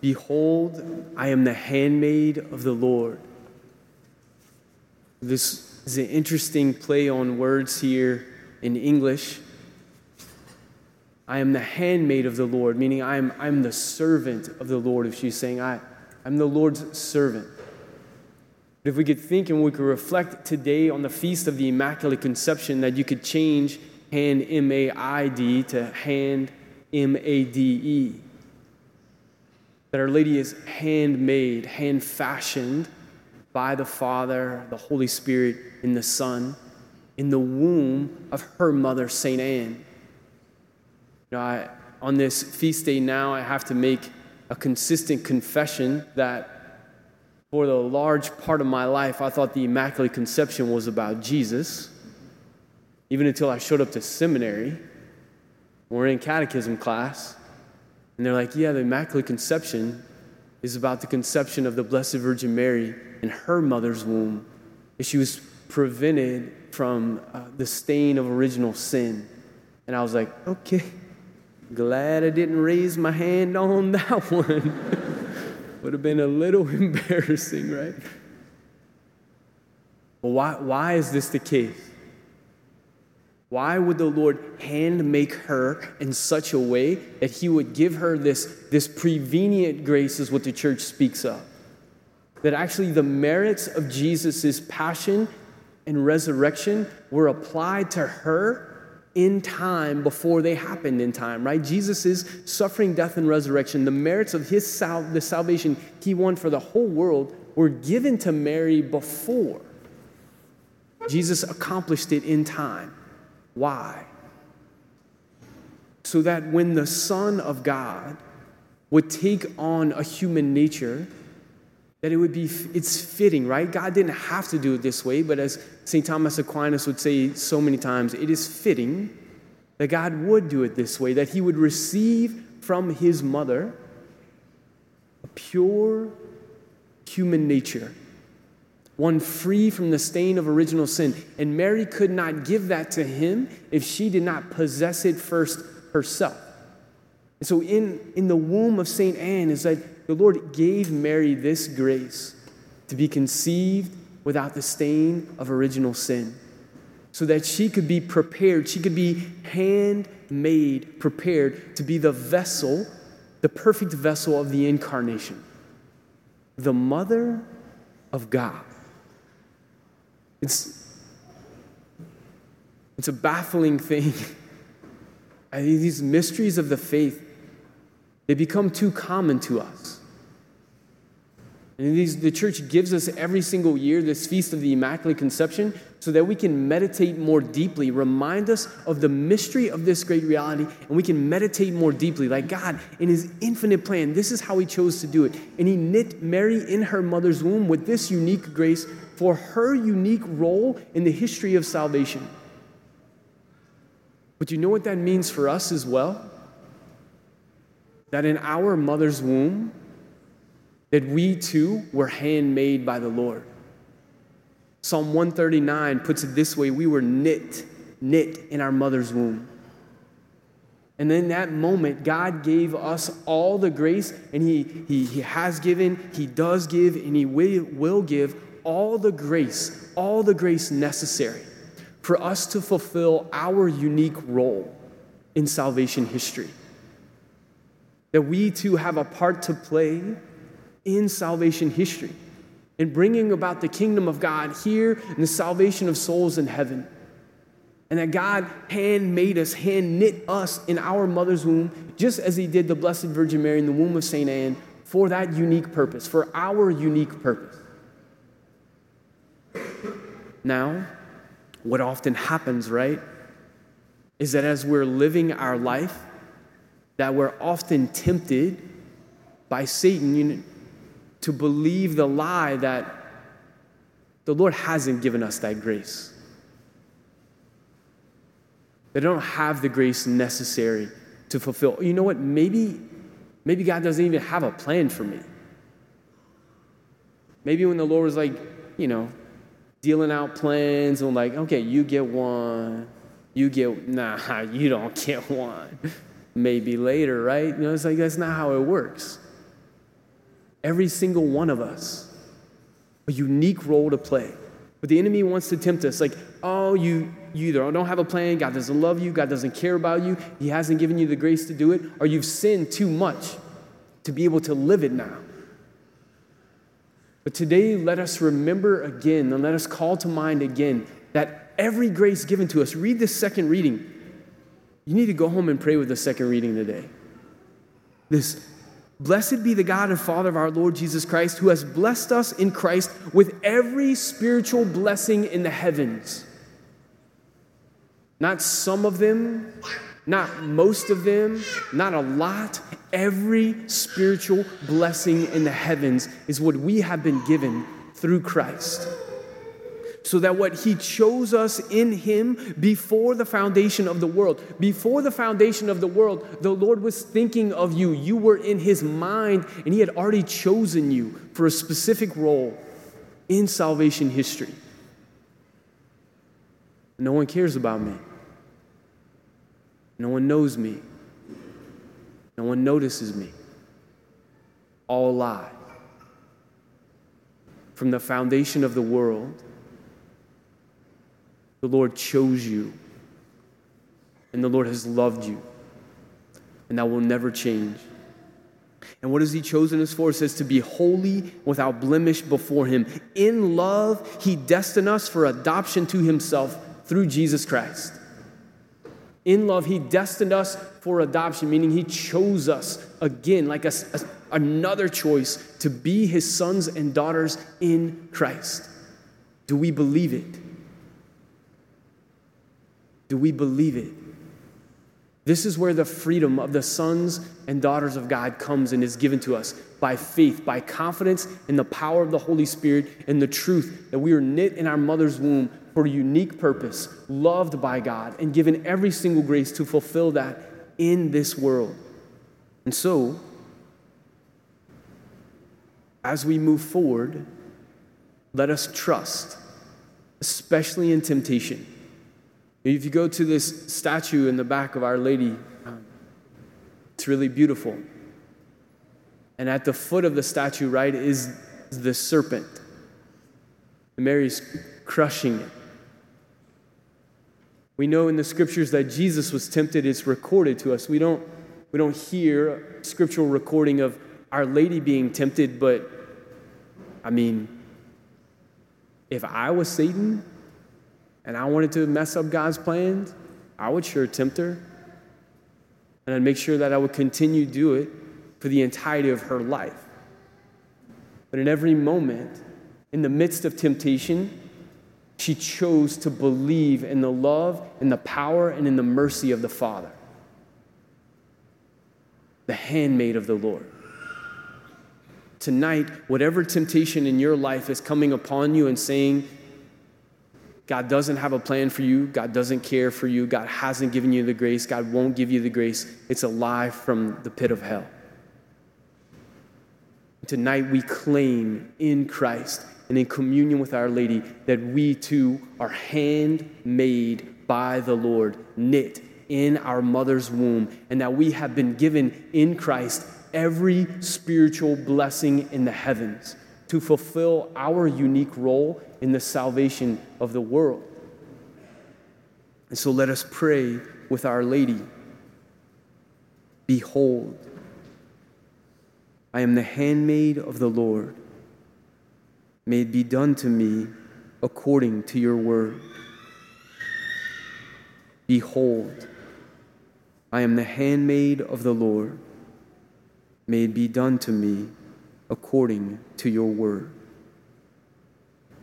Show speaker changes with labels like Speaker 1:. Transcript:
Speaker 1: Behold, I am the handmaid of the Lord. This is an interesting play on words here in English. I am the handmaid of the Lord, meaning I'm, I'm the servant of the Lord. If she's saying, I, I'm the Lord's servant. But if we could think and we could reflect today on the feast of the Immaculate Conception, that you could change hand M A I D to hand M A D E. That Our Lady is handmade, hand fashioned by the Father, the Holy Spirit, and the Son, in the womb of her mother, St. Anne. You know, I, on this feast day now, I have to make a consistent confession that for the large part of my life, I thought the Immaculate Conception was about Jesus, even until I showed up to seminary. We're in catechism class, and they're like, Yeah, the Immaculate Conception is about the conception of the Blessed Virgin Mary in her mother's womb. And she was prevented from uh, the stain of original sin. And I was like, Okay, glad I didn't raise my hand on that one. Would have been a little embarrassing, right? But why, why is this the case? Why would the Lord hand make her in such a way that He would give her this, this prevenient grace, is what the church speaks of? That actually the merits of Jesus' passion and resurrection were applied to her in time before they happened in time, right? Jesus' suffering, death, and resurrection, the merits of his sal- the salvation he won for the whole world were given to Mary before. Jesus accomplished it in time. Why? So that when the Son of God would take on a human nature, that it would be it's fitting right god didn't have to do it this way but as st thomas aquinas would say so many times it is fitting that god would do it this way that he would receive from his mother a pure human nature one free from the stain of original sin and mary could not give that to him if she did not possess it first herself and so in, in the womb of st anne is that the Lord gave Mary this grace to be conceived without the stain of original sin, so that she could be prepared, she could be handmade, prepared to be the vessel, the perfect vessel of the incarnation, the mother of God. It's, it's a baffling thing. I mean, these mysteries of the faith, they become too common to us. And these, the church gives us every single year this feast of the Immaculate Conception so that we can meditate more deeply, remind us of the mystery of this great reality, and we can meditate more deeply. Like God, in His infinite plan, this is how He chose to do it. And He knit Mary in her mother's womb with this unique grace for her unique role in the history of salvation. But you know what that means for us as well? That in our mother's womb, that we too were handmade by the Lord. Psalm 139 puts it this way we were knit, knit in our mother's womb. And in that moment, God gave us all the grace, and He, he, he has given, He does give, and He will, will give all the grace, all the grace necessary for us to fulfill our unique role in salvation history. That we too have a part to play in salvation history and bringing about the kingdom of God here and the salvation of souls in heaven. And that God hand made us, hand knit us in our mother's womb, just as He did the Blessed Virgin Mary in the womb of St. Anne, for that unique purpose, for our unique purpose. Now, what often happens, right, is that as we're living our life, that we're often tempted by Satan. You know, to believe the lie that the Lord hasn't given us that grace. They don't have the grace necessary to fulfill. You know what? Maybe, maybe God doesn't even have a plan for me. Maybe when the Lord was like, you know, dealing out plans and like, okay, you get one, you get, nah, you don't get one. Maybe later, right? You know, it's like that's not how it works. Every single one of us, a unique role to play. But the enemy wants to tempt us like, oh, you, you either don't have a plan, God doesn't love you, God doesn't care about you, He hasn't given you the grace to do it, or you've sinned too much to be able to live it now. But today, let us remember again, and let us call to mind again that every grace given to us, read this second reading. You need to go home and pray with the second reading today. This Blessed be the God and Father of our Lord Jesus Christ, who has blessed us in Christ with every spiritual blessing in the heavens. Not some of them, not most of them, not a lot. Every spiritual blessing in the heavens is what we have been given through Christ so that what He chose us in Him before the foundation of the world. Before the foundation of the world, the Lord was thinking of you. You were in His mind, and He had already chosen you for a specific role in salvation history. No one cares about me. No one knows me. No one notices me. All lie. From the foundation of the world, the Lord chose you, and the Lord has loved you, and that will never change. And what has He chosen us for? It says to be holy without blemish before Him. In love, He destined us for adoption to Himself through Jesus Christ. In love, He destined us for adoption, meaning He chose us again, like a, a, another choice, to be His sons and daughters in Christ. Do we believe it? Do we believe it? This is where the freedom of the sons and daughters of God comes and is given to us by faith, by confidence in the power of the Holy Spirit and the truth that we are knit in our mother's womb for a unique purpose, loved by God, and given every single grace to fulfill that in this world. And so, as we move forward, let us trust, especially in temptation if you go to this statue in the back of Our Lady, it's really beautiful. And at the foot of the statue, right, is the serpent. And Mary's crushing it. We know in the scriptures that Jesus was tempted, it's recorded to us. We don't, we don't hear scriptural recording of Our Lady being tempted, but I mean, if I was Satan, and I wanted to mess up God's plans, I would sure tempt her. And I'd make sure that I would continue to do it for the entirety of her life. But in every moment, in the midst of temptation, she chose to believe in the love and the power and in the mercy of the Father, the handmaid of the Lord. Tonight, whatever temptation in your life is coming upon you and saying, God doesn't have a plan for you. God doesn't care for you. God hasn't given you the grace. God won't give you the grace. It's a lie from the pit of hell. Tonight we claim in Christ and in communion with Our Lady that we too are handmade by the Lord, knit in our mother's womb, and that we have been given in Christ every spiritual blessing in the heavens to fulfill our unique role in the salvation of the world. And so let us pray with Our Lady. Behold, I am the handmaid of the Lord. May it be done to me according to your word. Behold, I am the handmaid of the Lord. May it be done to me according to your word.